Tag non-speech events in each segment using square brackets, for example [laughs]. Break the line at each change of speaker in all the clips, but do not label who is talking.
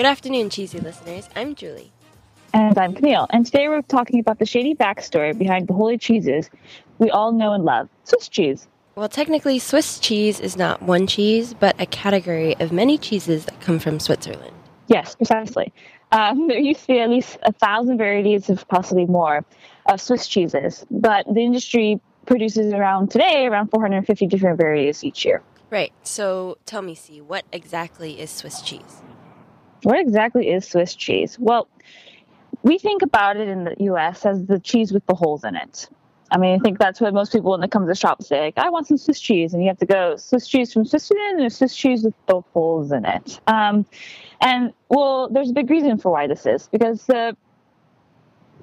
Good afternoon, cheesy listeners. I'm Julie.
And I'm Camille. And today we're talking about the shady backstory behind the holy cheeses we all know and love Swiss cheese.
Well, technically, Swiss cheese is not one cheese, but a category of many cheeses that come from Switzerland.
Yes, precisely. Um, [laughs] there used to be at least a thousand varieties, if possibly more, of Swiss cheeses, but the industry produces around today around 450 different varieties each year.
Right. So tell me, see, what exactly is Swiss cheese?
What exactly is Swiss cheese? Well, we think about it in the US as the cheese with the holes in it. I mean, I think that's what most people when they come to the shop say, like, I want some Swiss cheese. And you have to go Swiss cheese from Switzerland or Swiss cheese with the holes in it. Um, and well, there's a big reason for why this is because the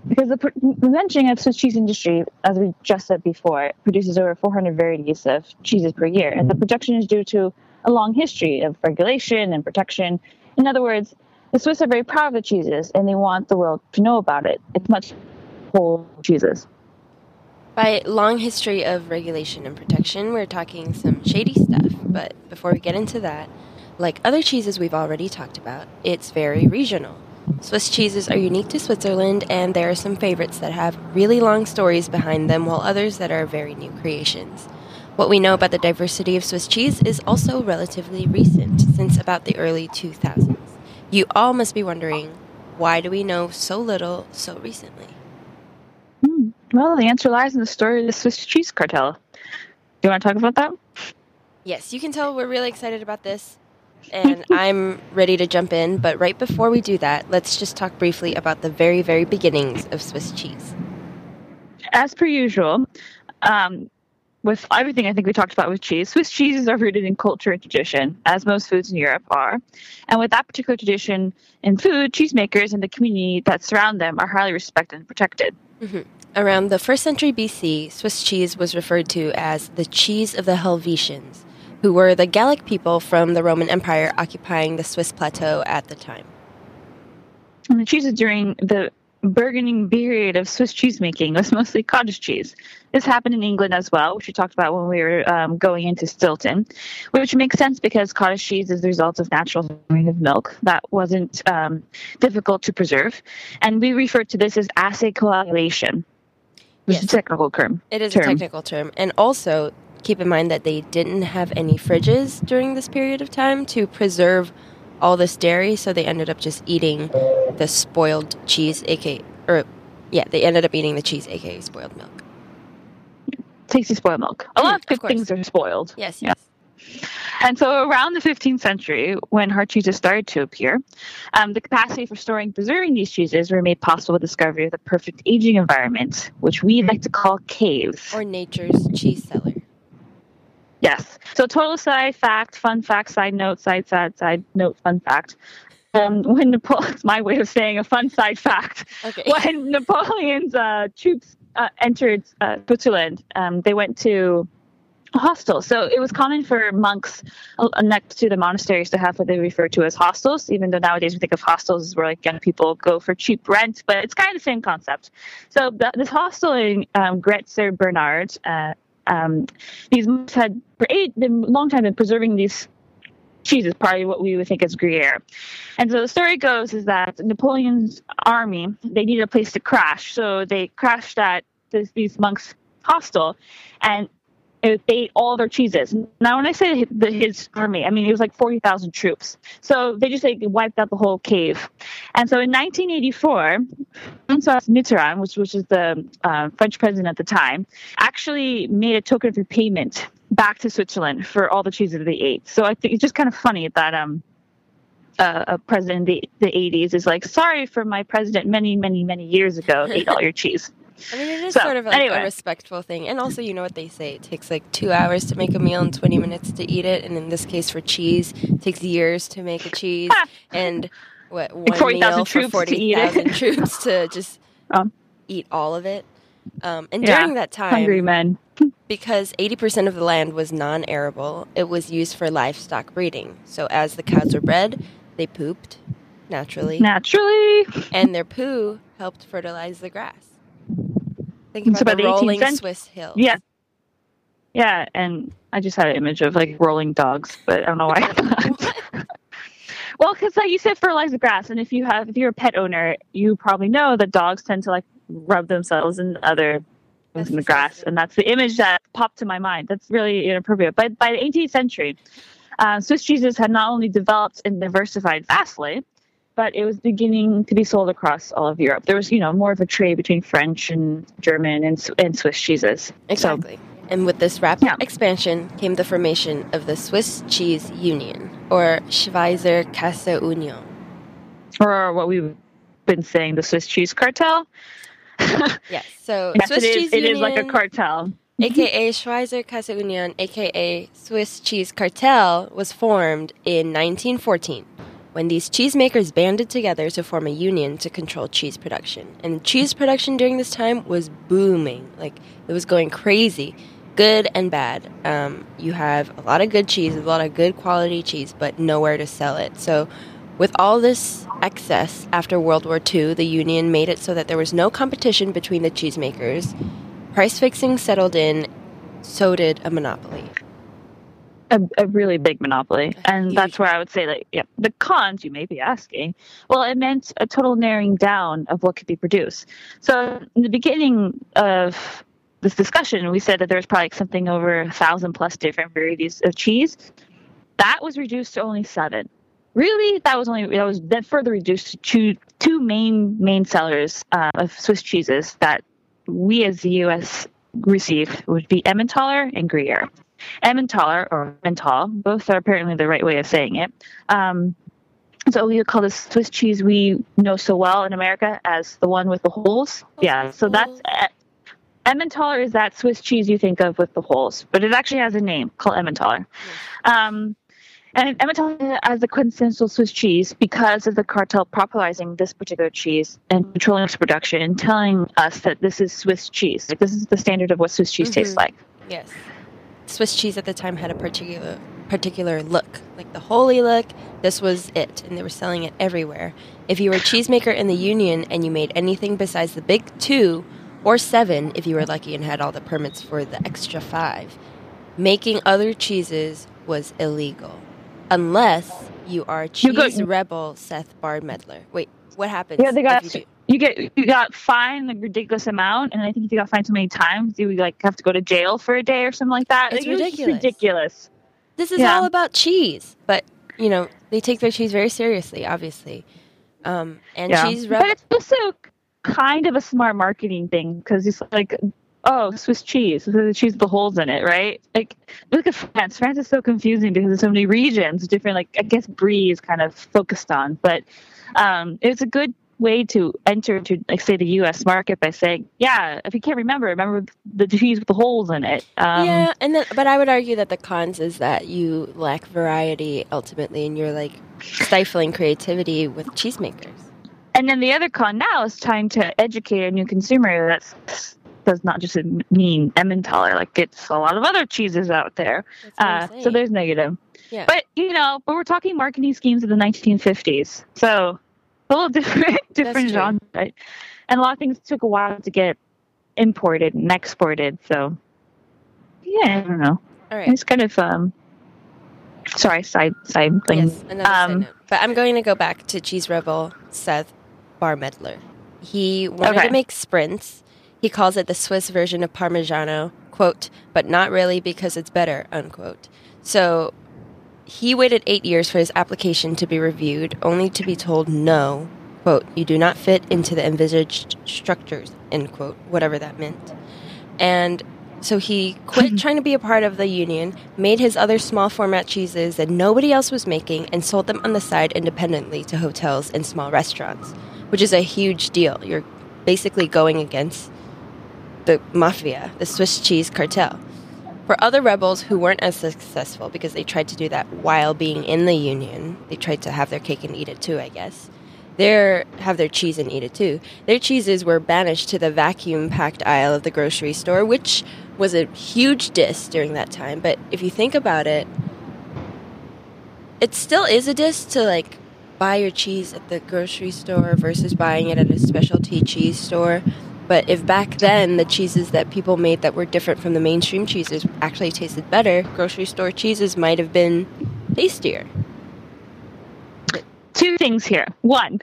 because the mentioning of Swiss cheese industry, as we just said before, produces over 400 varieties of cheeses per year, and the production is due to a long history of regulation and protection in other words, the Swiss are very proud of the cheeses and they want the world to know about it. It's much whole cheeses.
By long history of regulation and protection, we're talking some shady stuff. But before we get into that, like other cheeses we've already talked about, it's very regional. Swiss cheeses are unique to Switzerland, and there are some favorites that have really long stories behind them, while others that are very new creations. What we know about the diversity of Swiss cheese is also relatively recent, since about the early 2000s. You all must be wondering, why do we know so little so recently?
Hmm. Well, the answer lies in the story of the Swiss cheese cartel. Do you want to talk about that?
Yes, you can tell we're really excited about this, [laughs] and I'm ready to jump in. But right before we do that, let's just talk briefly about the very, very beginnings of Swiss cheese.
As per usual, um, with everything I think we talked about with cheese, Swiss cheeses are rooted in culture and tradition, as most foods in Europe are. And with that particular tradition in food, cheesemakers and the community that surround them are highly respected and protected.
Mm-hmm. Around the first century BC, Swiss cheese was referred to as the cheese of the Helvetians, who were the Gallic people from the Roman Empire occupying the Swiss plateau at the time.
And the cheeses during the burgeoning period of Swiss cheese making was mostly cottage cheese. This happened in England as well, which we talked about when we were um, going into Stilton, which makes sense because cottage cheese is the result of natural forming of milk that wasn't um, difficult to preserve. And we refer to this as acid coagulation, which yes. is a technical term.
It is term. a technical term. And also, keep in mind that they didn't have any fridges during this period of time to preserve all this dairy, so they ended up just eating the spoiled cheese, aka, or yeah, they ended up eating the cheese, aka spoiled milk.
Tasty spoiled milk. A lot of good of things are spoiled.
Yes, yes.
And so, around the 15th century, when hard cheeses started to appear, um, the capacity for storing and preserving these cheeses were made possible with the discovery of the perfect aging environment, which we like to call caves.
Or nature's cheese cellar.
Yes. So total side fact, fun fact, side note, side side side note, fun fact. Um, when Napoleon, it's [laughs] my way of saying a fun side fact. Okay. [laughs] When Napoleon's uh, troops uh, entered uh, Switzerland, um, they went to a hostel. So it was common for monks uh, next to the monasteries to have what they refer to as hostels, even though nowadays we think of hostels as where like young people go for cheap rent, but it's kind of the same concept. So the, this hostel in um, Gretzer Bernard, uh, um, these monks had for eight, a long time been preserving these cheeses, probably what we would think as Gruyere. And so the story goes is that Napoleon's army they needed a place to crash, so they crashed at this, these monks' hostel, and it ate all their cheeses. Now, when I say the, his army, I mean it was like forty thousand troops. So they just like wiped out the whole cave. And so in 1984, Francois Mitterrand, which which is the uh, French president at the time, actually made a token of repayment back to Switzerland for all the cheeses they ate. So I think it's just kind of funny that um uh, a president in the, the 80s is like, sorry for my president many, many, many years ago ate all your cheese.
I mean, it is so, sort of like anyway. a respectful thing. And also, you know what they say it takes like two hours to make a meal and 20 minutes to eat it. And in this case, for cheese, it takes years to make a cheese. [laughs] and what, one 40, meal for 40,000 [laughs] troops to just um, eat all of it. Um, and during that time,
hungry men. [laughs]
because 80% of the land was non arable, it was used for livestock breeding. So as the cows were bred, they pooped naturally.
Naturally.
And their poo helped fertilize the grass. Think about, about the, rolling cent- Swiss hills.
Yeah. Yeah, and I just had an image of like rolling dogs, but I don't know why. [laughs] well, because like you said, fertilize the grass, and if you have if you're a pet owner, you probably know that dogs tend to like rub themselves in other in the grass, and that's the image that popped to my mind. That's really inappropriate. But by the 18th century, uh, Swiss cheeses had not only developed and diversified vastly, but it was beginning to be sold across all of Europe. There was, you know, more of a trade between French and German and, and Swiss cheeses.
Exactly. So, and with this rapid yeah. expansion came the formation of the Swiss Cheese Union, or Schweizer Käse Union.
Or what we've been saying, the Swiss Cheese Cartel. [laughs]
yes, so
yes, Swiss it, is, Cheese it Union, is like a cartel.
aka Schweizer Käse Union, aka Swiss Cheese Cartel, was formed in 1914 when these cheesemakers banded together to form a union to control cheese production. And cheese production during this time was booming. Like, it was going crazy. Good and bad. Um, you have a lot of good cheese, a lot of good quality cheese, but nowhere to sell it. So, with all this excess after World War II, the union made it so that there was no competition between the cheesemakers. Price fixing settled in, so did a monopoly
a, a really big monopoly. And that's where I would say that, yeah, the cons you may be asking, well, it meant a total narrowing down of what could be produced. So in the beginning of this discussion, we said that there's probably something over a thousand plus different varieties of cheese. That was reduced to only seven. Really, that was only that was then further reduced to two, two main main sellers uh, of Swiss cheeses that we as the U.S. receive would be Emmentaler and Gruyere. Emmentaler or Emmental, both are apparently the right way of saying it. Um, so we call this Swiss cheese we know so well in America as the one with the holes. Yeah, so that's Emmentaler is that Swiss cheese you think of with the holes, but it actually has a name called Emmentaler. Um, and Emmentaler as the quintessential Swiss cheese because of the cartel popularizing this particular cheese and controlling its production and telling us that this is Swiss cheese. Like this is the standard of what Swiss cheese mm-hmm. tastes like.
Yes. Swiss cheese at the time had a particular particular look, like the holy look. This was it, and they were selling it everywhere. If you were a cheesemaker in the Union and you made anything besides the big two or seven, if you were lucky and had all the permits for the extra five, making other cheeses was illegal, unless you are cheese rebel Seth Bard Medler. Wait, what happens?
Yeah, they got you get you got fined a ridiculous amount, and I think if you got fined so many times, you like have to go to jail for a day or something like that.
It's
like,
ridiculous.
ridiculous.
This is yeah. all about cheese, but you know they take their cheese very seriously, obviously. Um, and yeah. cheese,
but it's also kind of a smart marketing thing because it's like, oh, Swiss cheese, the cheese with the holes in it, right? Like, look at France. France is so confusing because there's so many regions, different. Like, I guess Brie is kind of focused on, but um, it's a good way to enter into like say the U.S. market by saying, yeah, if you can't remember, remember the cheese with the holes in it.
Um, yeah, and then but I would argue that the cons is that you lack variety ultimately, and you're like stifling creativity with cheesemakers.
And then the other con now is trying to educate a new consumer that does not just mean Emmentaler. Like it's a lot of other cheeses out there. Uh, so there's negative. Yeah. But you know, but we're talking marketing schemes of the 1950s. So [laughs] a little different [laughs] different genre, right? And a lot of things took a while to get imported and exported. So yeah, I don't know. All right. It's kind of um sorry, side side thing. Yes,
another um, side note. But I'm going to go back to Cheese Rebel Seth Bar Medler. He wanted okay. to make sprints. He calls it the Swiss version of Parmigiano, quote, but not really because it's better, unquote. So he waited eight years for his application to be reviewed, only to be told no, quote, you do not fit into the envisaged structures, end quote, whatever that meant. And So he quit [laughs] trying to be a part of the union, made his other small format cheeses that nobody else was making, and sold them on the side independently to hotels and small restaurants, which is a huge deal. You're basically going against the mafia, the Swiss cheese cartel. For other rebels who weren't as successful because they tried to do that while being in the union, they tried to have their cake and eat it too, I guess. They have their cheese and eat it too. Their cheeses were banished to the vacuum packed aisle of the grocery store, which was a huge diss during that time. But if you think about it, it still is a diss to like buy your cheese at the grocery store versus buying it at a specialty cheese store. But if back then the cheeses that people made that were different from the mainstream cheeses actually tasted better, grocery store cheeses might have been tastier.
Two things here. One,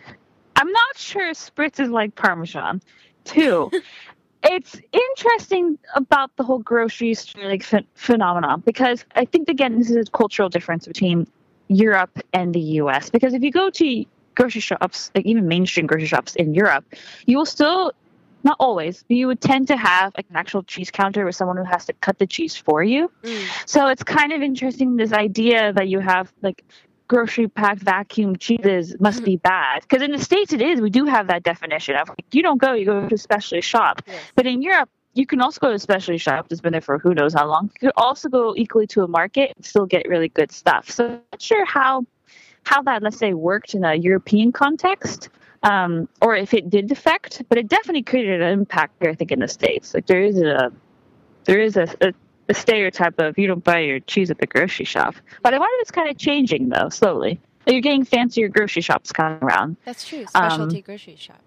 I'm not sure Spritz is like Parmesan. Two, [laughs] it's interesting about the whole grocery store like ph- phenomenon because I think again this is a cultural difference between Europe and the U.S. Because if you go to grocery shops, like even mainstream grocery shops in Europe, you will still not always, you would tend to have like an actual cheese counter with someone who has to cut the cheese for you. Mm. So it's kind of interesting this idea that you have like grocery packed vacuum cheeses must mm-hmm. be bad because in the states it is we do have that definition of like you don't go you go to a specialty shop yes. but in europe you can also go to a specialty shop that's been there for who knows how long you could also go equally to a market and still get really good stuff so i'm not sure how how that let's say worked in a european context um, or if it did affect but it definitely created an impact here i think in the states like there is a there is a, a the stereotype of you don't buy your cheese at the grocery shop. But I wonder if it's kind of changing though, slowly. You're getting fancier grocery shops coming around.
That's true. Specialty um, grocery shops.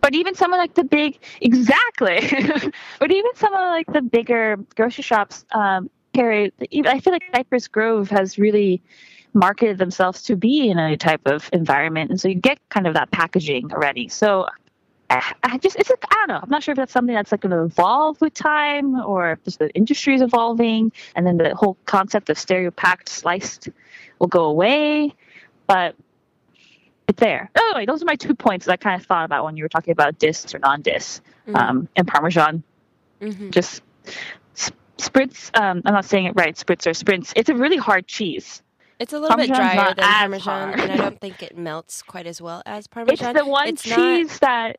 But even some of like the big, exactly. [laughs] but even some of like the bigger grocery shops um, carry. I feel like Cypress Grove has really marketed themselves to be in a type of environment, and so you get kind of that packaging already. So I just it's like I don't know. I'm not sure if that's something that's like going to evolve with time, or if just the industry is evolving, and then the whole concept of stereo packed sliced will go away. But it's there. Oh, anyway, those are my two points that I kind of thought about when you were talking about discs or non-discs mm-hmm. um, and Parmesan. Mm-hmm. Just spritz. Um, I'm not saying it right. Spritz or sprints. It's a really hard cheese.
It's a little bit drier than Parmesan, hard. and I don't think it melts quite as well as Parmesan.
It's the one it's cheese not... that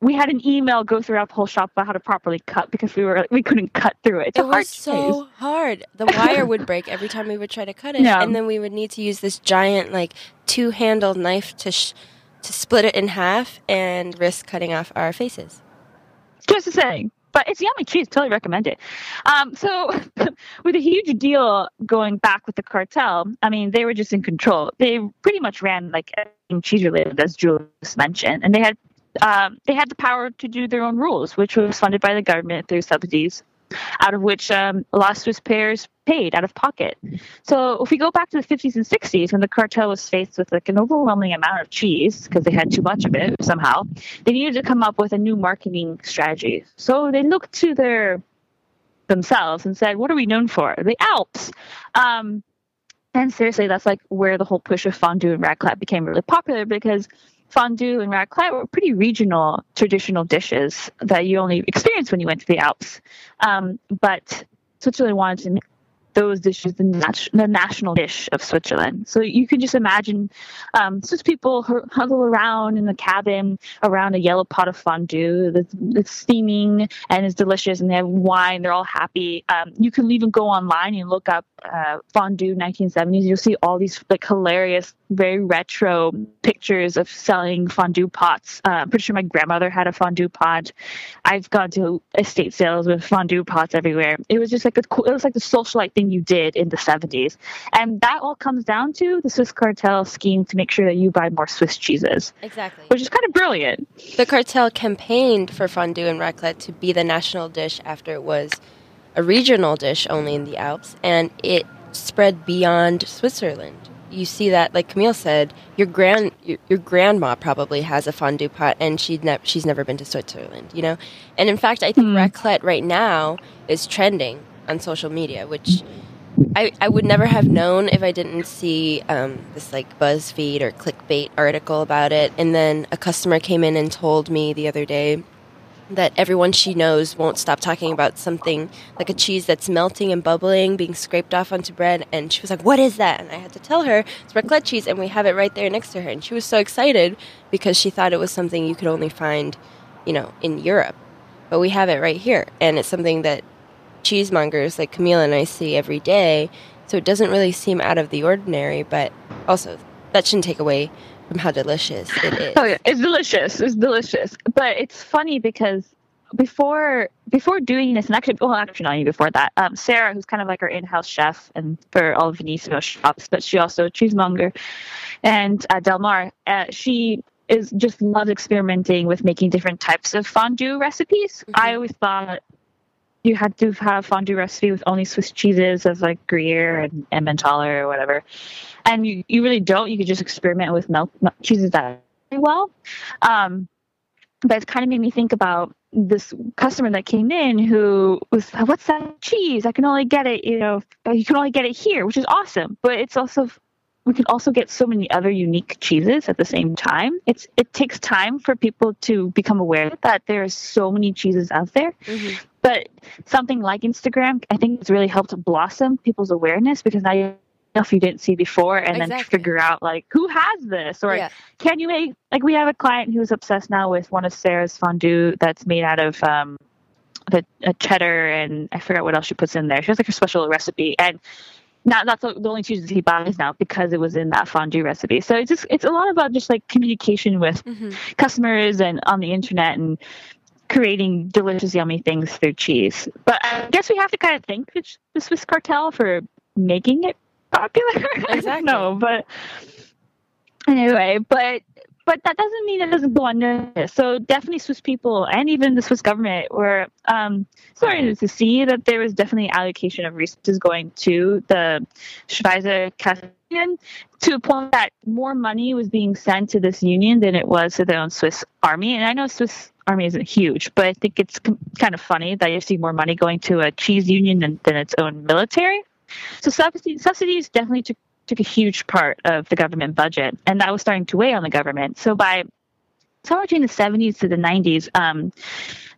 we had an email go throughout the whole shop about how to properly cut because we were we couldn't cut through it. It's
it was so hard. The [laughs] wire would break every time we would try to cut it, and then we would need to use this giant like two handled knife to sh- to split it in half and risk cutting off our faces.
Just the saying. But it's yummy cheese. Totally recommend it. Um, so, [laughs] with a huge deal going back with the cartel, I mean, they were just in control. They pretty much ran like cheese related, as Julius mentioned, and they had um, they had the power to do their own rules, which was funded by the government through subsidies, out of which um, a lot Swiss payers paid out of pocket. So if we go back to the 50s and 60s, when the cartel was faced with like an overwhelming amount of cheese because they had too much of it somehow, they needed to come up with a new marketing strategy. So they looked to their themselves and said, "What are we known for? The Alps." Um, and seriously, that's like where the whole push of fondue and raclette became really popular because fondue and raclette were pretty regional traditional dishes that you only experienced when you went to the Alps. Um, but Switzerland wanted to make those dishes the, nat- the, national dish of Switzerland. So you can just imagine um, Swiss people huddle around in the cabin around a yellow pot of fondue that's, that's steaming and is delicious, and they have wine. They're all happy. Um, you can even go online and look up uh, fondue 1970s. You'll see all these like hilarious, very retro pictures of selling fondue pots. Uh, I'm pretty sure my grandmother had a fondue pot. I've gone to estate sales with fondue pots everywhere. It was just like a, it was like the socialite thing you did in the 70s. And that all comes down to the Swiss cartel scheme to make sure that you buy more Swiss cheeses.
Exactly.
Which is kind of brilliant.
The cartel campaigned for fondue and raclette to be the national dish after it was a regional dish only in the Alps, and it spread beyond Switzerland. You see that, like Camille said, your grand your, your grandma probably has a fondue pot, and she ne- she's never been to Switzerland, you know. And in fact, I think mm. raclette right now is trending on social media, which I, I would never have known if I didn't see um, this like BuzzFeed or clickbait article about it. And then a customer came in and told me the other day that everyone she knows won't stop talking about something like a cheese that's melting and bubbling, being scraped off onto bread. And she was like, What is that? And I had to tell her it's raclette cheese, and we have it right there next to her. And she was so excited because she thought it was something you could only find, you know, in Europe. But we have it right here. And it's something that cheesemongers like Camille and I see every day. So it doesn't really seem out of the ordinary, but also that shouldn't take away from how delicious it is.
Oh yeah, it's delicious. It's delicious. But it's funny because before before doing this, and actually, well, actually not even before that, um, Sarah, who's kind of like our in-house chef and for all of Venissimo shops, but she also a cheesemonger, and uh, Del Mar, uh, she is just loves experimenting with making different types of fondue recipes. Mm-hmm. I always thought you had to have a fondue recipe with only Swiss cheeses of like Gruyere and Emmentaler or whatever. And you, you really don't. You could just experiment with milk, milk cheeses that well. Um, but it kind of made me think about this customer that came in who was, what's that cheese? I can only get it, you know, you can only get it here, which is awesome. But it's also we can also get so many other unique cheeses at the same time. It's it takes time for people to become aware that there are so many cheeses out there. Mm-hmm. But something like Instagram, I think, has really helped blossom people's awareness because now you stuff you didn't see before and exactly. then figure out like who has this or yeah. can you make like we have a client who's obsessed now with one of sarah's fondue that's made out of um the cheddar and i forgot what else she puts in there she has like a special recipe and now that's the only cheeses he buys now because it was in that fondue recipe. So it's just it's a lot about just like communication with mm-hmm. customers and on the internet and creating delicious, yummy things through cheese. But I guess we have to kind of thank the Swiss cartel for making it popular. [laughs]
Exactly.
no, but anyway, but but that doesn't mean it doesn't go unnoticed. So definitely Swiss people and even the Swiss government were um, starting to see that there was definitely allocation of resources going to the Schweizer Union to a point that more money was being sent to this union than it was to their own Swiss army. And I know Swiss army isn't huge, but I think it's kind of funny that you see more money going to a cheese union than, than its own military. So subsidies definitely took took a huge part of the government budget, and that was starting to weigh on the government. So by somewhere between the 70s to the 90s, um,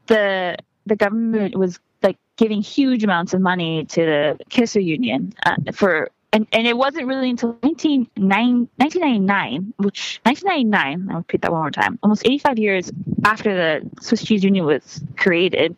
the the government was like giving huge amounts of money to the kisser union uh, for and, and it wasn't really until 1999, which 1999, I'll repeat that one more time, almost 85 years after the Swiss Cheese Union was created,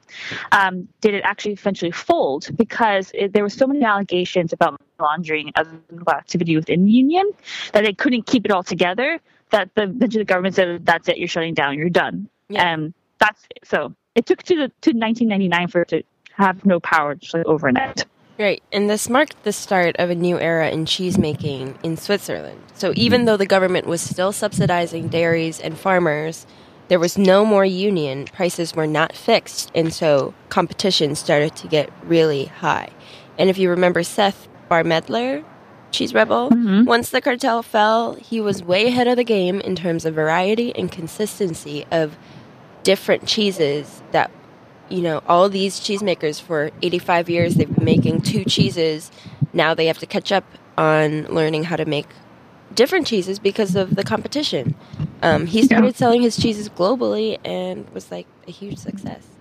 um, did it actually eventually fold because it, there were so many allegations about laundering of activity within the union that they couldn't keep it all together. That the, the government said, "That's it, you're shutting down, you're done." Yeah. And that's so. It took to the, to 1999 for it to have no power just like overnight.
Right, and this marked the start of a new era in cheesemaking in Switzerland. So even though the government was still subsidizing dairies and farmers, there was no more union, prices were not fixed, and so competition started to get really high. And if you remember Seth Barmedler, Cheese Rebel, mm-hmm. once the cartel fell, he was way ahead of the game in terms of variety and consistency of different cheeses that you know, all these cheesemakers for 85 years, they've been making two cheeses. Now they have to catch up on learning how to make different cheeses because of the competition. Um, he started yeah. selling his cheeses globally and was like a huge success.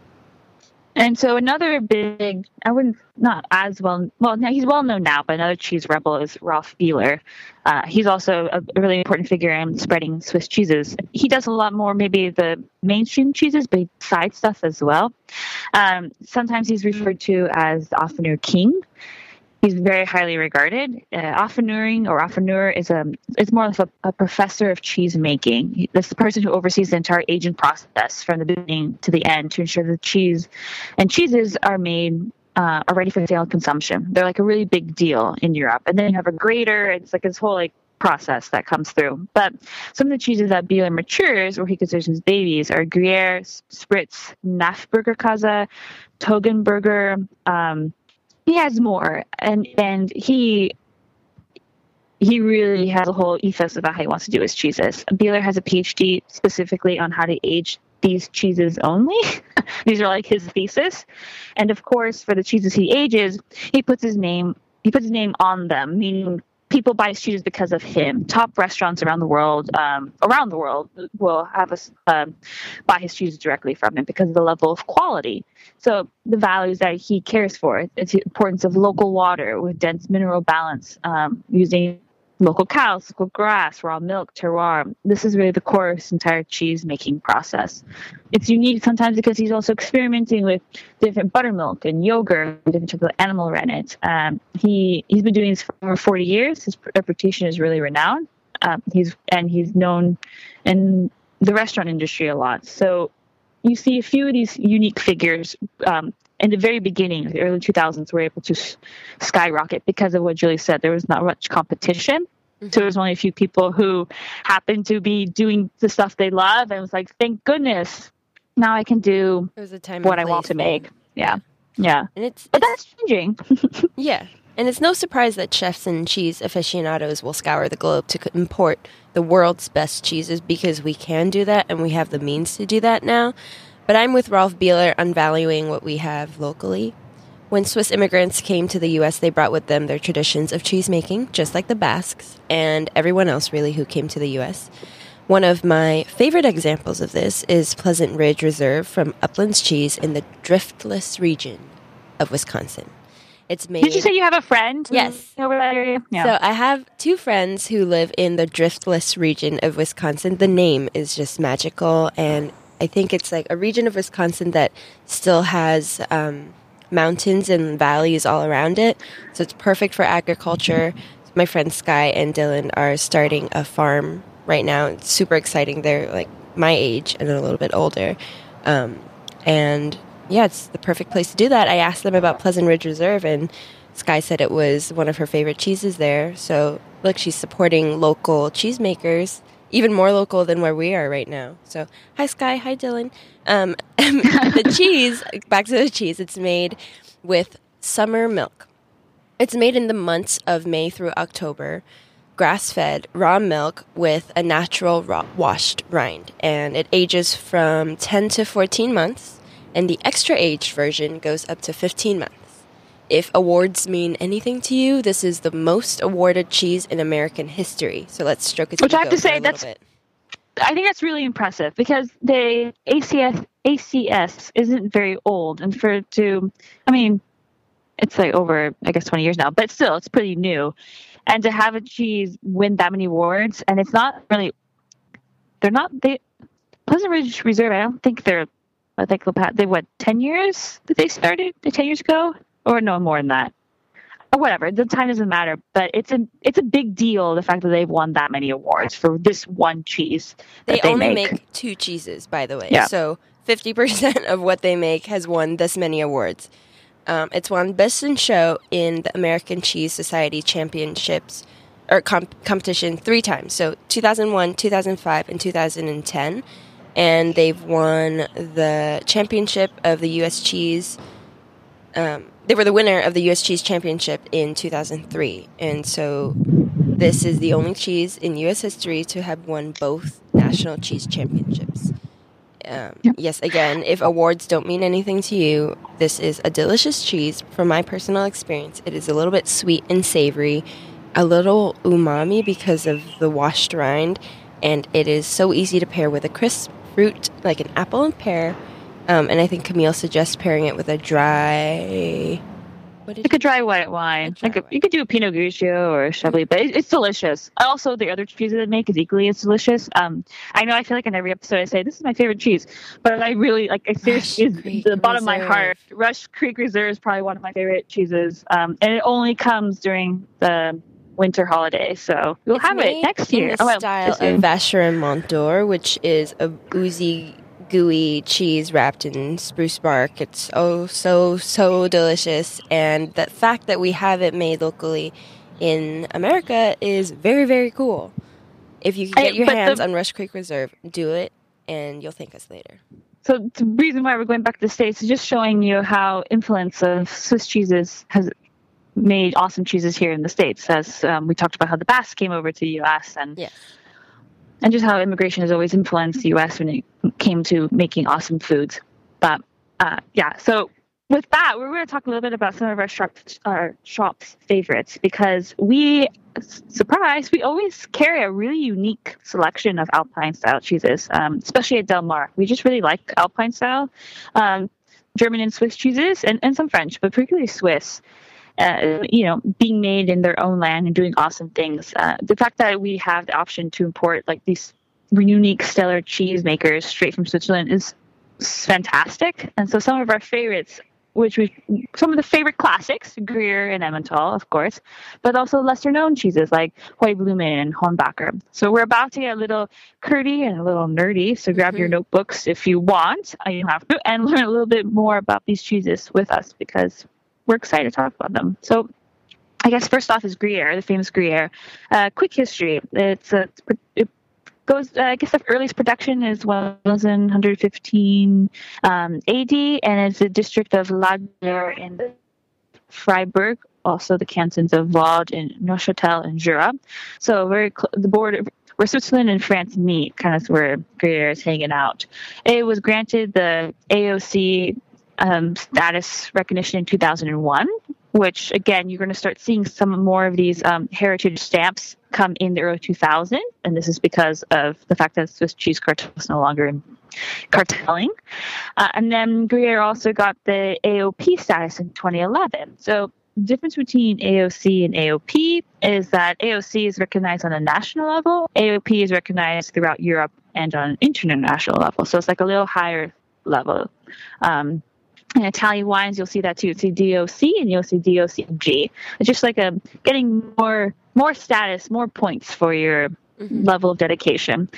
And so another big, I wouldn't, not as well, well, now he's well known now, but another cheese rebel is Rolf Beeler. Uh, he's also a really important figure in spreading Swiss cheeses. He does a lot more, maybe the mainstream cheeses, but side stuff as well. Um, sometimes he's referred to as the Affineur King. He's very highly regarded. Uh, or Affineur is a it's more like a, a professor of cheese making. That's the person who oversees the entire aging process from the beginning to the end to ensure the cheese and cheeses are made uh, are ready for sale and consumption. They're like a really big deal in Europe. And then you have a grater. It's like this whole like process that comes through. But some of the cheeses that Beeler matures, or he considers his babies, are Gruyere, Spritz, Knafberger Käse, Toggenburger, um, he has more and and he he really has a whole ethos about how he wants to do his cheeses. Beeler has a PhD specifically on how to age these cheeses only. [laughs] these are like his thesis. And of course, for the cheeses he ages, he puts his name he puts his name on them, meaning people buy his cheeses because of him. Top restaurants around the world, um, around the world, will have us um, buy his shoes directly from him because of the level of quality. So the values that he cares for, the importance of local water with dense mineral balance, um, using local cows, local grass, raw milk, terroir. This is really the core of his entire cheese making process. It's unique sometimes because he's also experimenting with different buttermilk and yogurt, different types of animal rennet. Um, he he's been doing this for over 40 years. His reputation is really renowned. Um, he's and he's known in the restaurant industry a lot. So you see a few of these unique figures um, in the very beginning, the early 2000s, were able to skyrocket because of what Julie said. There was not much competition. Mm-hmm. So there was only a few people who happened to be doing the stuff they love, and it was like, thank goodness, now I can do what I want to make. Yeah, yeah. And it's, but that's changing. [laughs]
yeah, and it's no surprise that chefs and cheese aficionados will scour the globe to import the world's best cheeses because we can do that and we have the means to do that now. But I'm with Rolf Beeler on valuing what we have locally. When Swiss immigrants came to the US, they brought with them their traditions of cheese making, just like the Basques and everyone else really who came to the US. One of my favorite examples of this is Pleasant Ridge Reserve from Uplands Cheese in the Driftless region of Wisconsin. It's made.
Did you say you have a friend?
Yes.
Over that area?
Yeah. So I have two friends who live in the Driftless region of Wisconsin. The name is just magical, and I think it's like a region of Wisconsin that still has um, mountains and valleys all around it. So it's perfect for agriculture. My friends Sky and Dylan are starting a farm right now. It's super exciting. They're like my age and a little bit older. Um, and yeah, it's the perfect place to do that. I asked them about Pleasant Ridge Reserve, and Sky said it was one of her favorite cheeses there. So, look, she's supporting local cheesemakers even more local than where we are right now. So, hi Sky, hi Dylan. Um, [laughs] the [laughs] cheese, back to the cheese, it's made with summer milk. It's made in the months of May through October, grass fed raw milk with a natural raw, washed rind, and it ages from 10 to 14 months, and the extra aged version goes up to 15 months. If awards mean anything to you, this is the most awarded cheese in American history. So let's stroke its
Which I have to say, that's. Bit. I think that's really impressive because the ACS ACS isn't very old, and for to, I mean, it's like over I guess twenty years now, but still, it's pretty new. And to have a cheese win that many awards, and it's not really, they're not they Pleasant Ridge Reserve. I don't think they're. I think they what ten years that they started? Ten years ago or no more than that or whatever the time doesn't matter but it's a it's a big deal the fact that they've won that many awards for this one cheese
they,
they
only
make.
make. two cheeses by the way yeah. so 50% [laughs] of what they make has won this many awards um, it's won best in show in the american cheese society championships or comp- competition three times so 2001 2005 and 2010 and they've won the championship of the us cheese um, they were the winner of the U.S. Cheese Championship in 2003, and so this is the only cheese in U.S. history to have won both national cheese championships. Um, yep. Yes, again, if awards don't mean anything to you, this is a delicious cheese. From my personal experience, it is a little bit sweet and savory, a little umami because of the washed rind, and it is so easy to pair with a crisp fruit like an apple and pear um, and I think Camille suggests pairing it with a dry.
What like a dry white wine. Dry like a, you could do a Pinot Grigio or a Chablis, but it, it's delicious. Also, the other cheese that I make is equally as delicious. Um, I know I feel like in every episode I say this is my favorite cheese, but I really like. I seriously, is the bottom Reserve. of my heart. Rush Creek Reserve is probably one of my favorite cheeses, um, and it only comes during the winter holiday. So we'll
it's
have it next year.
In the oh, style of Vacherin Mont d'Or, which is a oozy gooey cheese wrapped in spruce bark. It's oh so so delicious, and the fact that we have it made locally in America is very very cool. If you can get I, your hands the, on Rush Creek Reserve, do it, and you'll thank us later.
So the reason why we're going back to the states is just showing you how influence of Swiss cheeses has made awesome cheeses here in the states. As um, we talked about how the Basque came over to the U.S. and.
Yes
and just how immigration has always influenced the U.S. when it came to making awesome foods. But uh, yeah, so with that, we're going to talk a little bit about some of our shop, our shop's favorites because we, surprise, we always carry a really unique selection of Alpine style cheeses, um, especially at Del Mar. We just really like Alpine style um, German and Swiss cheeses, and, and some French, but particularly Swiss. Uh, you know, being made in their own land and doing awesome things. Uh, the fact that we have the option to import like these unique stellar cheese makers straight from Switzerland is fantastic. And so some of our favorites which we some of the favorite classics, Gruyere and Emmental, of course, but also lesser known cheeses like Heublumen and Hornbacher. So we're about to get a little curdy and a little nerdy. So grab mm-hmm. your notebooks if you want, uh, you have to, and learn a little bit more about these cheeses with us because we're excited to talk about them. So I guess first off is Gruyere, the famous Gruyere. Uh, quick history. It's a, it goes. Uh, I guess the earliest production is 1115 um, AD, and it's the district of La Gruyère in the Freiburg, also the cantons of Vaud and Neuchâtel and Jura. So very cl- the border where Switzerland and France meet, kind of where Gruyere is hanging out. It was granted the AOC um, status recognition in 2001 which again, you're going to start seeing some more of these um, heritage stamps come in the early 2000s. And this is because of the fact that Swiss cheese cartel is no longer in cartelling. Uh, and then Gruyere also got the AOP status in 2011. So the difference between AOC and AOP is that AOC is recognized on a national level, AOP is recognized throughout Europe and on an international level. So it's like a little higher level. Um, in Italian wines, you'll see that too. You see DOC and you'll see DOCG. It's just like a getting more more status, more points for your mm-hmm. level of dedication.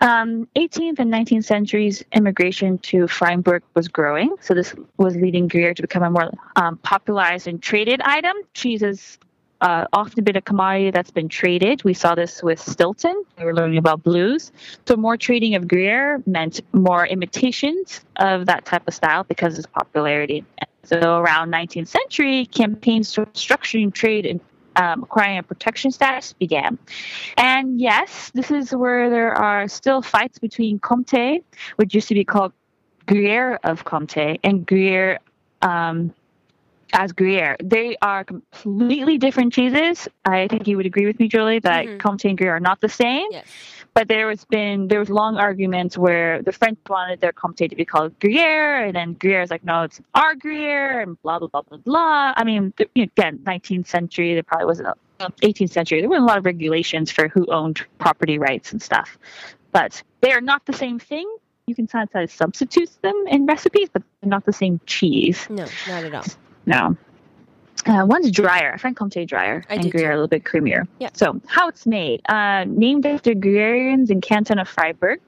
Um, 18th and 19th centuries, immigration to Freiburg was growing, so this was leading Gruyere to become a more um, popularized and traded item. Cheeses uh, often been a commodity that's been traded. We saw this with Stilton. We were learning about blues. So more trading of Gruyere meant more imitations of that type of style because of its popularity. So around 19th century, campaigns structuring trade and um, acquiring a protection status began. And yes, this is where there are still fights between Comté, which used to be called Gruyere of Comté, and Gruyere um, as Gruyere. They are completely different cheeses. I think you would agree with me, Julie, that mm-hmm. Comté and Gruyere are not the same. Yes. But there has been there was long arguments where the French wanted their Comté to be called Gruyere, and then Gruyere is like, no, it's our Gruyere, and blah blah blah blah blah. I mean, again, 19th century, there probably wasn't. 18th century, there were a lot of regulations for who owned property rights and stuff. But they are not the same thing you can sometimes substitute them in recipes, but they're not the same cheese.
No, not at all.
No. Uh, one's drier. I find Comté drier I and Gruyere a little bit creamier. Yeah. So how it's made? Uh, named after Gruyerians in Canton of Freiburg.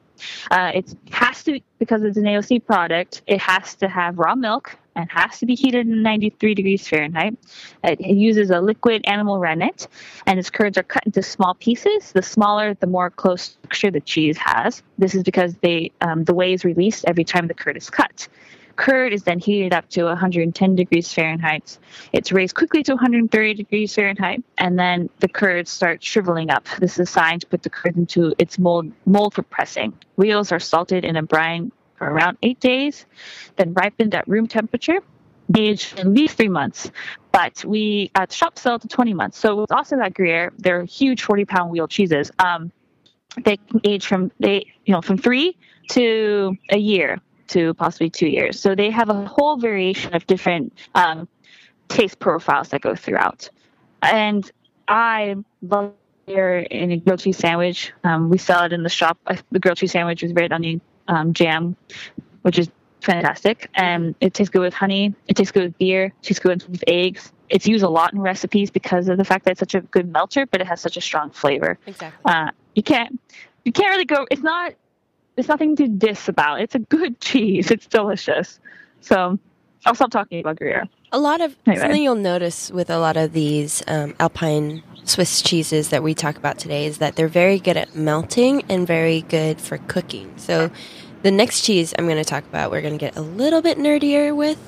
Uh, it has to because it's an AOC product. It has to have raw milk and has to be heated in 93 degrees Fahrenheit. It, uses a liquid animal rennet, and its curds are cut into small pieces. The smaller, the more close texture the cheese has. This is because they um, the whey is released every time the curd is cut curd is then heated up to 110 degrees Fahrenheit. It's raised quickly to 130 degrees Fahrenheit, and then the curds start shriveling up. This is a sign to put the curd into its mold, mold for pressing. Wheels are salted in a brine for around eight days, then ripened at room temperature, aged at least three months. But we at shop sell to 20 months. So what's awesome about Gruyere, they're huge 40 pound wheel cheeses. Um, they can age from they you know from three to a year to possibly two years. So they have a whole variation of different um, taste profiles that go throughout. And I love here in a grilled cheese sandwich. Um, we sell it in the shop. The grilled cheese sandwich is red onion um, jam, which is fantastic. And it tastes good with honey. It tastes good with beer. It tastes good with eggs. It's used a lot in recipes because of the fact that it's such a good melter, but it has such a strong flavor.
Exactly.
Uh, you can't you can't really go. It's not there's nothing to diss about. It's a good [laughs] cheese. It's delicious. So I'll stop talking about Gruyere.
A lot of anyway. something you'll notice with a lot of these um, Alpine Swiss cheeses that we talk about today is that they're very good at melting and very good for cooking. So the next cheese I'm going to talk about, we're going to get a little bit nerdier with,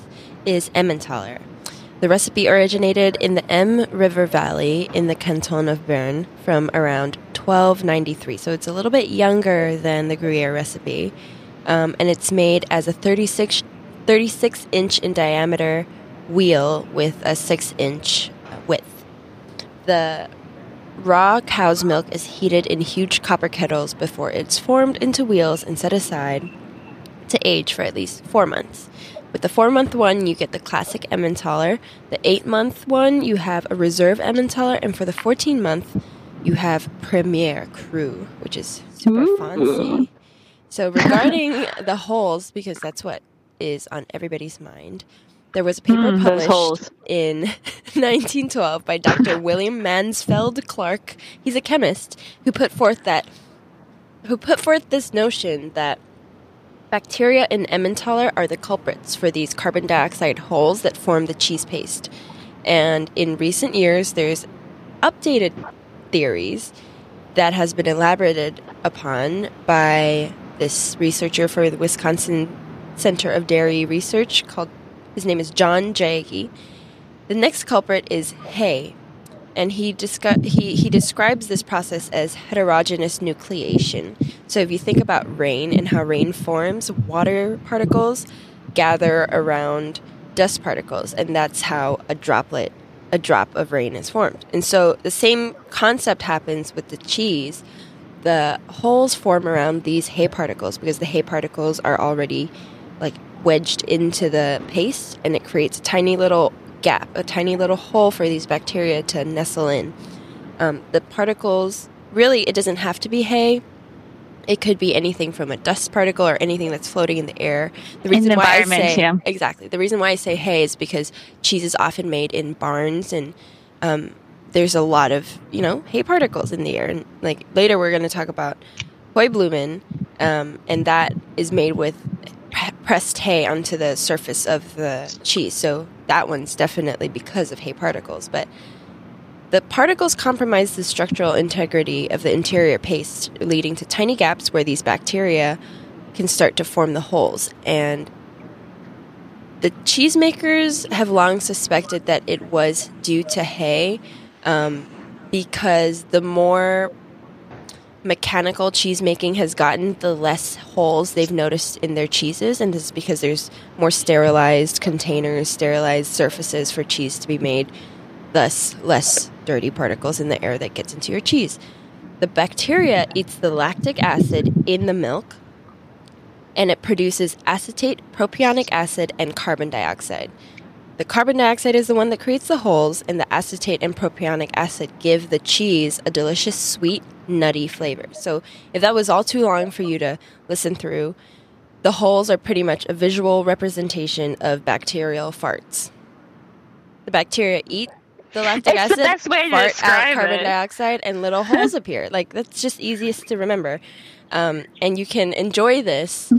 is Emmentaler. The recipe originated in the Emme River Valley in the canton of Bern from around 1293. So it's a little bit younger than the Gruyere recipe. Um, and it's made as a 36, 36 inch in diameter wheel with a 6 inch width. The raw cow's milk is heated in huge copper kettles before it's formed into wheels and set aside to age for at least four months. With the four month one, you get the classic Emmentaler. The eight month one, you have a reserve Emmentaler. And for the 14 month, you have Premier Cru, which is super Ooh. fancy. So, regarding [laughs] the holes, because that's what is on everybody's mind, there was a paper mm, published in [laughs] 1912 by Dr. [laughs] William Mansfield Clark. He's a chemist who put forth that who put forth this notion that bacteria in Emmentaler are the culprits for these carbon dioxide holes that form the cheese paste. And in recent years, there's updated theories that has been elaborated upon by this researcher for the Wisconsin Center of Dairy Research called his name is John Jaeger. The next culprit is hay, and he, discu- he, he describes this process as heterogeneous nucleation. So if you think about rain and how rain forms, water particles gather around dust particles, and that's how a droplet, a drop of rain is formed. And so the same concept happens with the cheese. The holes form around these hay particles because the hay particles are already like wedged into the paste and it creates a tiny little gap, a tiny little hole for these bacteria to nestle in. Um, the particles, really, it doesn't have to be hay. It could be anything from a dust particle or anything that's floating in the air.
The reason the why I say yeah.
exactly the reason why I say hay is because cheese is often made in barns and um, there's a lot of you know hay particles in the air. And like later we're going to talk about Heublumen, um, and that is made with pressed hay onto the surface of the cheese. So that one's definitely because of hay particles. But the particles compromise the structural integrity of the interior paste, leading to tiny gaps where these bacteria can start to form the holes. And the cheesemakers have long suspected that it was due to hay um, because the more mechanical cheesemaking has gotten, the less holes they've noticed in their cheeses, and this is because there's more sterilized containers, sterilized surfaces for cheese to be made, thus less dirty particles in the air that gets into your cheese. The bacteria eats the lactic acid in the milk, and it produces acetate, propionic acid, and carbon dioxide. The carbon dioxide is the one that creates the holes, and the acetate and propionic acid give the cheese a delicious, sweet, nutty flavor. So, if that was all too long for you to listen through, the holes are pretty much a visual representation of bacterial farts. The bacteria eat the lactic
it's
acid,
the best way to
fart out carbon
it.
dioxide, and little holes appear. [laughs] Like that's just easiest to remember, um, and you can enjoy this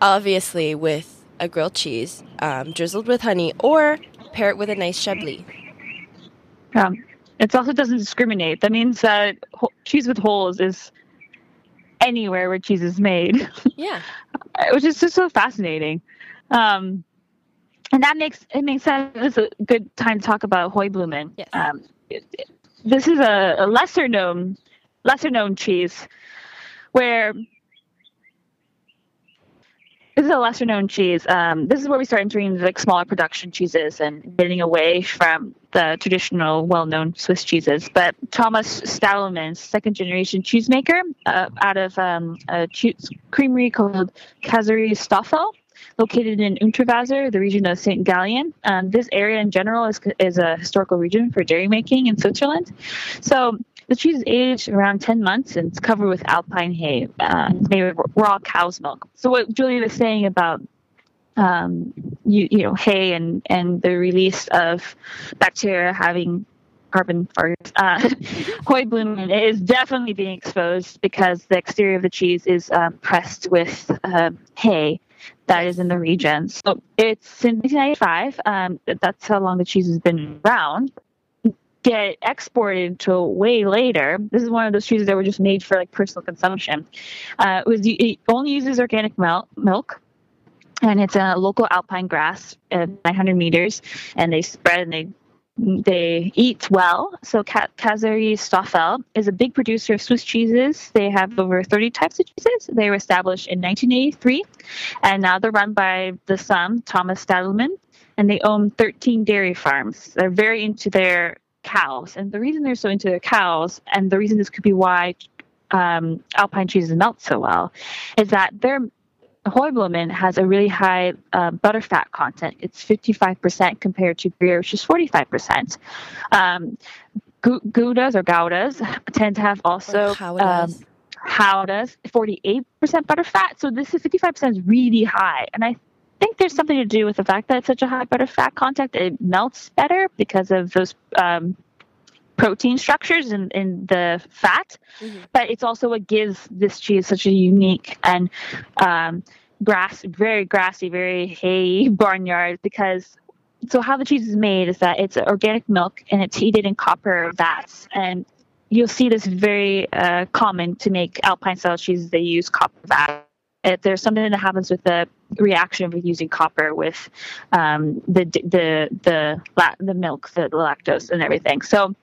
obviously with a grilled cheese um, drizzled with honey, or pair it with a nice chablis.
Um, it also doesn't discriminate. That means that cheese with holes is anywhere where cheese is made. [laughs]
Yeah,
which is just so fascinating. Um, and that makes it makes sense. It's a good time to talk about Heublumen.
Yes. Um,
it, it, this is a, a lesser known lesser known cheese where this is a lesser known cheese. Um, this is where we start entering like smaller production cheeses and getting away from the traditional, well-known Swiss cheeses. But Thomas Stadelmann, second generation cheesemaker, uh, out of um, a cheese creamery called Käserei Stoffel, located in Unterwasser, the region of St. Gallen. Um, this area in general is, is a historical region for dairy making in Switzerland. So the cheese is aged around 10 months and it's covered with alpine hay. Uh, it's made with raw cow's milk. So what Julie was saying about um, you, you know hay and and the release of bacteria having carbon farts. Uh, [laughs] Heublumen is definitely being exposed because the exterior of the cheese is um, pressed with um, hay that is in the region. So it's since 1995. Um, that's how long the cheese has been around get exported to way later. This is one of those cheeses that were just made for like personal consumption. Uh, it was it only uses organic milk, and it's a local alpine grass at 900 meters, and they spread and they they eat well. So Käserei Stoffel is a big producer of Swiss cheeses. They have over 30 types of cheeses. They were established in 1983, and now they're run by the son, Thomas Stadelmann, and they own 13 dairy farms. They're very into their cows, and the reason they're so into their cows, and the reason this could be why um, alpine cheeses melt so well, is that their Heublumen has a really high uh, butterfat content. It's 55% compared to Gruyere, which is 45%. Um, Goudas or Goudas tend to have also um, Goudas, 48% butterfat. So this is 55% is really high. And I think there's something to do with the fact that it's such a high butterfat content. It melts better because of those um, protein structures in, in the fat, mm-hmm. but it's also what gives this cheese such a unique and um, grass, very grassy, very hay [laughs] barnyard because so how the cheese is made is that it's organic milk and it's heated in copper vats and you'll see this very uh, common to make alpine style cheeses they use copper vats. if there's something that happens with the reaction with using copper with um, the the the the milk the lactose and everything so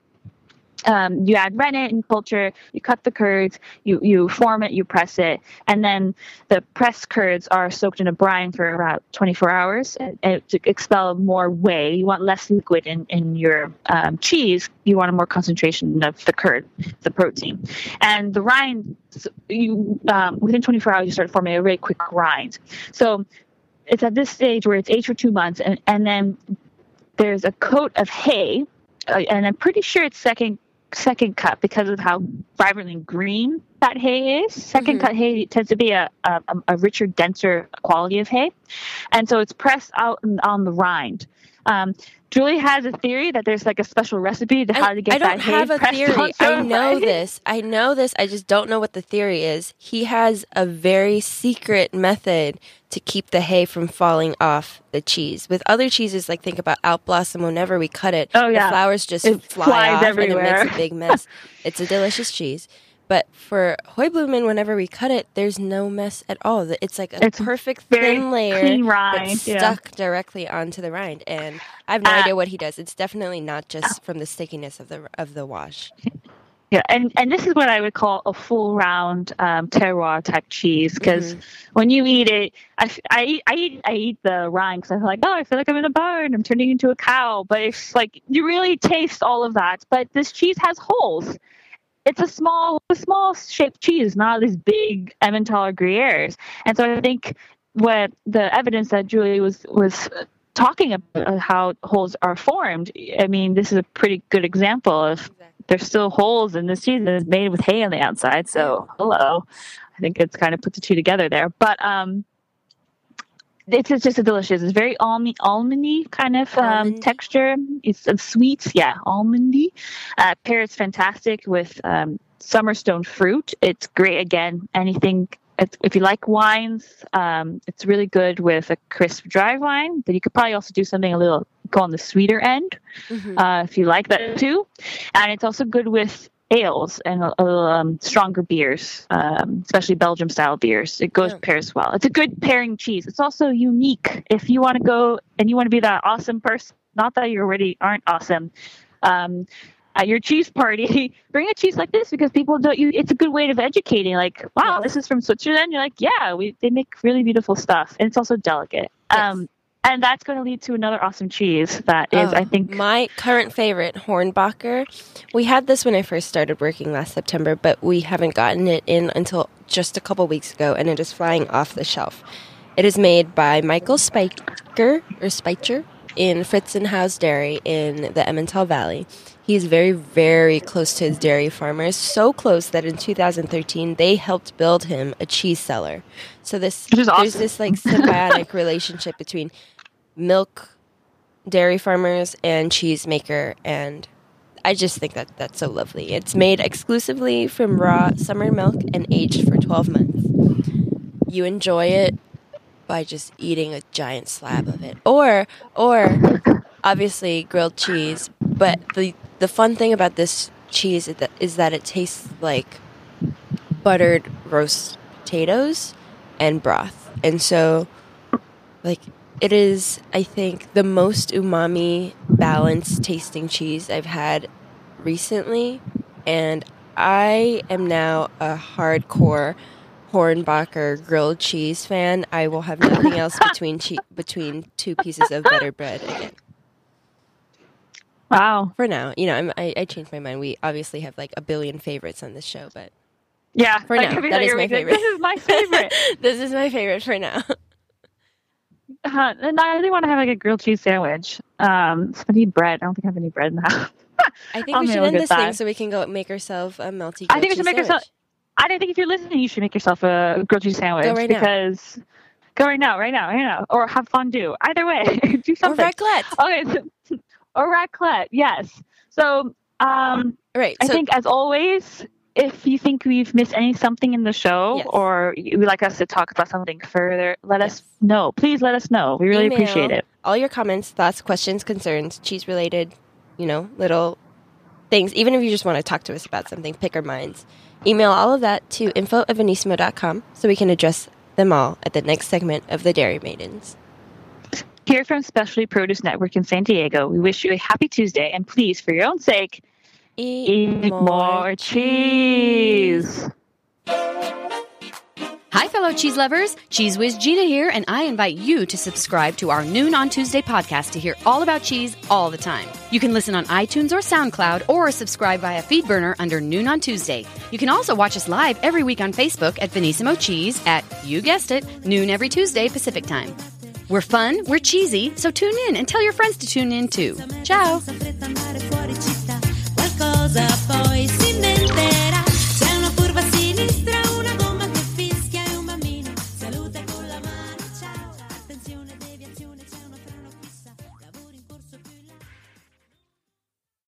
um, you add rennet and culture, you cut the curds, you, you form it, you press it, and then the pressed curds are soaked in a brine for about 24 hours and, and to expel more whey. You want less liquid in, in your um, cheese, you want a more concentration of the curd, the protein. And the rind, you um, within 24 hours, you start forming a very quick rind. So it's at this stage where it's aged for two months, and, and then there's a coat of hay uh, and I'm pretty sure it's second second cut because of how vibrantly green that hay is. 2nd mm-hmm. cut hay tends to be a, a, a, richer, denser quality of hay. And so it's pressed out on the rind. Um, Julie has a theory that there's like a special recipe to how to get
I
that hay.
I don't have
a
theory. I know this. I know this. I just don't know what the theory is. He has a very secret method to keep the hay from falling off the cheese. With other cheeses, like think about Alp Blossom, whenever we cut it, oh, yeah. the flowers just it fly off everywhere. and it makes a big mess. [laughs] it's a delicious cheese. But for Heublumen, whenever we cut it, there's no mess at all. It's like a it's perfect thin layer that's yeah. stuck directly onto the rind. And I have no uh, idea what he does. It's definitely not just from the stickiness of the of the wash.
Yeah, and, and this is what I would call a full round um, terroir type cheese because mm-hmm. when you eat it, I, I, eat, I eat I eat the rind because I'm like, oh, I feel like I'm in a barn. I'm turning into a cow. But it's like you really taste all of that. But this cheese has holes it's a small, small shaped cheese, not these big Emmentaler Gruyères. And so I think what the evidence that Julie was was talking about how holes are formed. I mean, this is a pretty good example of exactly. there's still holes in this cheese that is made with hay on the outside. So hello, I think it's kind of put the two together there. But um, it's just a delicious. It's very almond, almondy kind of um, texture. It's of sweets, yeah, almondy. Uh, pairs fantastic with um, summerstone fruit. It's great again. Anything if you like wines, um, it's really good with a crisp dry wine. But you could probably also do something a little go on the sweeter end mm-hmm. uh, if you like that too. And it's also good with ales and um, stronger beers, um, especially Belgium style beers. It goes yeah. pairs well. It's a good pairing cheese. It's also unique if you want to go and you want to be that awesome person. Not that you already aren't awesome. Um, at your cheese party, [laughs] bring a cheese like this because people don't. You, it's a good way of educating. Like, wow, this is from Switzerland. You're like, yeah, we they make really beautiful stuff, and it's also delicate. Yes. Um, and that's going to lead to another awesome cheese that is, oh, I think,
my current favorite, Hornbacher. We had this when I first started working last September, but we haven't gotten it in until just a couple weeks ago, and it is flying off the shelf. It is made by Michael Spiker or Spicher in Fritzenhaus Dairy in the Emmental Valley. He's very, very close to his dairy farmers, so close that in 2013 they helped build him a cheese cellar. So this there's awesome. this like [laughs] symbiotic relationship between milk dairy farmers and cheesemaker and I just think that that's so lovely. It's made exclusively from raw summer milk and aged for 12 months. You enjoy it by just eating a giant slab of it or or obviously grilled cheese, but the the fun thing about this cheese is that, is that it tastes like buttered roast potatoes and broth. And so like it is, I think, the most umami balanced tasting cheese I've had recently. And I am now a hardcore Hornbacher grilled cheese fan. I will have nothing else [laughs] between che- between two pieces of butter bread again.
Wow.
For now, you know, I'm, I, I changed my mind. We obviously have like a billion favorites on this show, but
yeah,
for now, that is my favorite.
This is my favorite. [laughs]
this is my favorite for now. [laughs]
Uh, and I really want to have like a grilled cheese sandwich. Um, so I need bread. I don't think I have any bread in the house.
I [laughs] think we should end this that. thing so we can go make ourselves a melty.
I think we
should
make ourselves. I don't think if you're listening, you should make yourself a grilled cheese sandwich
go right
because
now.
go right now, right now, right now, or have fondue. Either way, do something.
Or raclette.
Okay, so, or raclette. Yes. So, um,
right.
I think as always, if you think we've missed any something in the show
yes.
or you would like us to talk about something further, let yes. us know. Please let us know. We really
Email
appreciate it.
All your comments, thoughts, questions, concerns, cheese related, you know, little things. Even if you just want to talk to us about something, pick our minds. Email all of that to info at so we can address them all at the next segment of the Dairy Maidens.
Here from Specialty Produce Network in San Diego, we wish you a happy Tuesday and please, for your own sake,
Eat,
Eat more, cheese.
Hi, fellow cheese lovers. Cheese Whiz Gina here, and I invite you to subscribe to our Noon on Tuesday podcast to hear all about cheese all the time. You can listen on iTunes or SoundCloud or subscribe via FeedBurner under Noon on Tuesday. You can also watch us live every week on Facebook at Venissimo Cheese at, you guessed it, noon every Tuesday Pacific Time. We're fun, we're cheesy, so tune in and tell your friends to tune in too. Ciao!